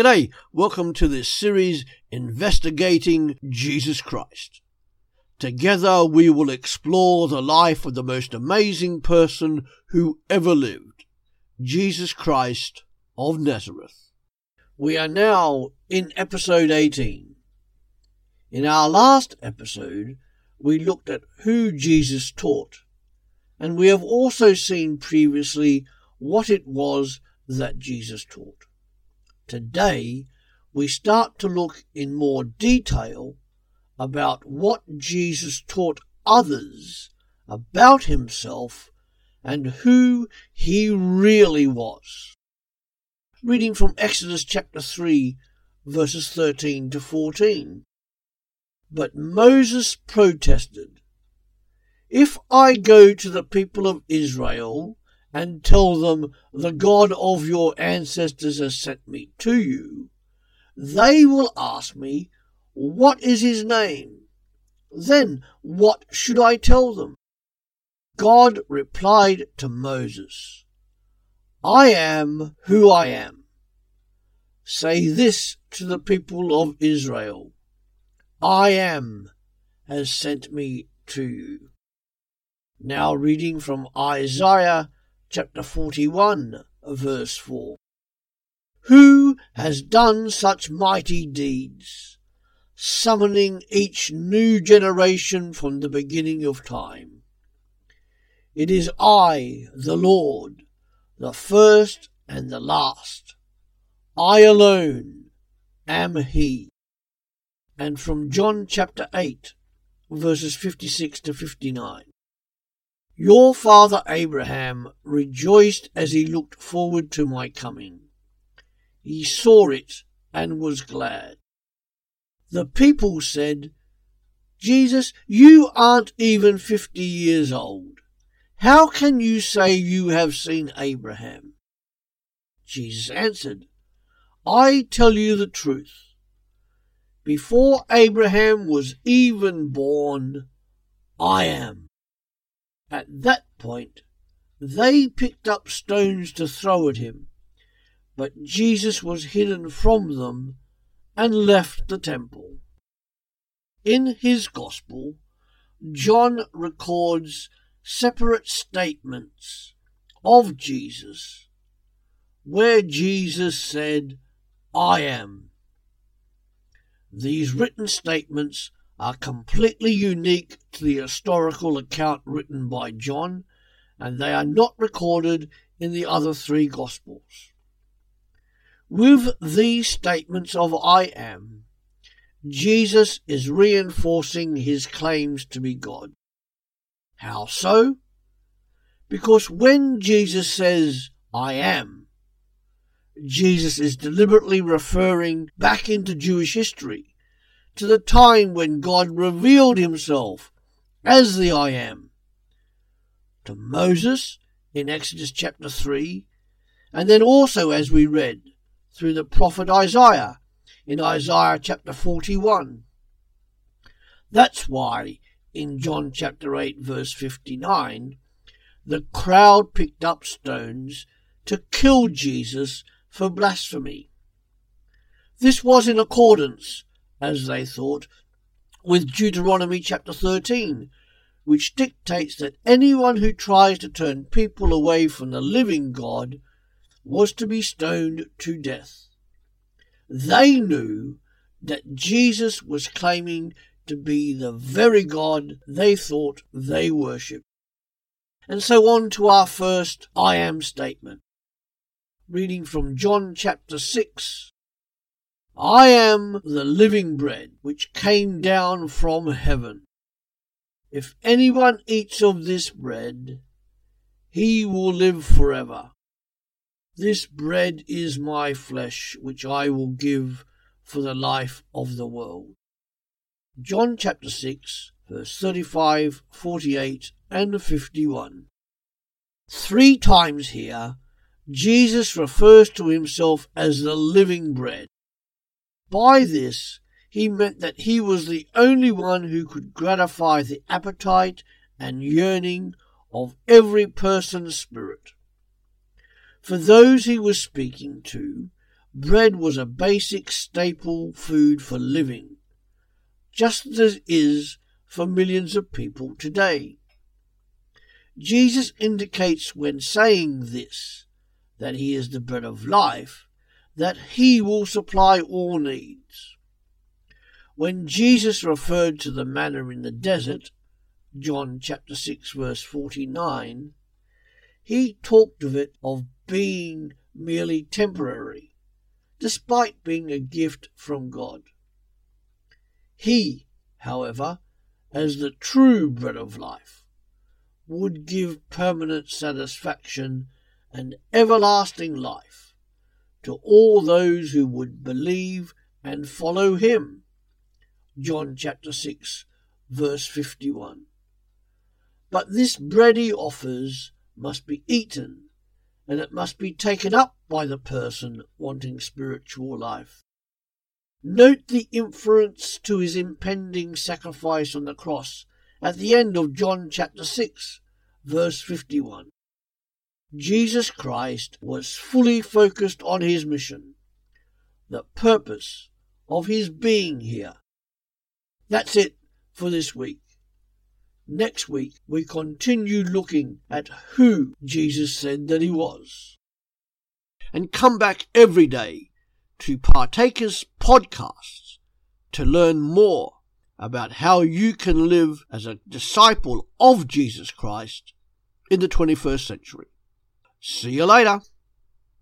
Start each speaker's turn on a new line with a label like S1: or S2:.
S1: G'day, welcome to this series investigating Jesus Christ. Together we will explore the life of the most amazing person who ever lived, Jesus Christ of Nazareth. We are now in episode 18. In our last episode, we looked at who Jesus taught, and we have also seen previously what it was that Jesus taught. Today, we start to look in more detail about what Jesus taught others about himself and who he really was. Reading from Exodus chapter 3, verses 13 to 14. But Moses protested, If I go to the people of Israel and tell them, The God of your ancestors has sent me to you, they will ask me, What is his name? Then what should I tell them? God replied to Moses, I am who I am. Say this to the people of Israel I am has sent me to you. Now, reading from Isaiah chapter 41, verse 4. Who has done such mighty deeds, summoning each new generation from the beginning of time? It is I, the Lord, the first and the last. I alone am He. And from John chapter 8, verses 56 to 59. Your father Abraham rejoiced as he looked forward to my coming. He saw it and was glad. The people said, Jesus, you aren't even fifty years old. How can you say you have seen Abraham? Jesus answered, I tell you the truth. Before Abraham was even born, I am. At that point, they picked up stones to throw at him, but Jesus was hidden from them and left the temple. In his Gospel, John records separate statements of Jesus where Jesus said, I am. These written statements are completely unique to the historical account written by John, and they are not recorded in the other three Gospels. With these statements of I am, Jesus is reinforcing his claims to be God. How so? Because when Jesus says, I am, Jesus is deliberately referring back into Jewish history to the time when God revealed himself as the I am to Moses in Exodus chapter 3, and then also, as we read, through the prophet Isaiah in Isaiah chapter 41. That's why in John chapter 8, verse 59, the crowd picked up stones to kill Jesus for blasphemy. This was in accordance as they thought, with Deuteronomy chapter 13, which dictates that anyone who tries to turn people away from the living God was to be stoned to death. They knew that Jesus was claiming to be the very God they thought they worshipped. And so on to our first I am statement. Reading from John chapter 6, I am the living bread which came down from heaven. If anyone eats of this bread, he will live forever. This bread is my flesh, which I will give for the life of the world. John chapter 6, verse 35, 48, and 51. Three times here, Jesus refers to himself as the living bread. By this, he meant that he was the only one who could gratify the appetite and yearning of every person's spirit. For those he was speaking to, bread was a basic staple food for living, just as it is for millions of people today. Jesus indicates when saying this, that he is the bread of life, that he will supply all needs. When Jesus referred to the manna in the desert, John chapter 6 verse 49, he talked of it of being merely temporary, despite being a gift from God. He, however, as the true bread of life, would give permanent satisfaction and everlasting life to all those who would believe and follow him. John chapter 6, verse 51. But this bread he offers must be eaten, and it must be taken up by the person wanting spiritual life. Note the inference to his impending sacrifice on the cross at the end of John chapter 6, verse 51. Jesus Christ was fully focused on his mission, the purpose of his being here. That's it for this week. Next week, we continue looking at who Jesus said that he was. And come back every day to Partakers Podcasts to learn more about how you can live as a disciple of Jesus Christ in the 21st century. See you later.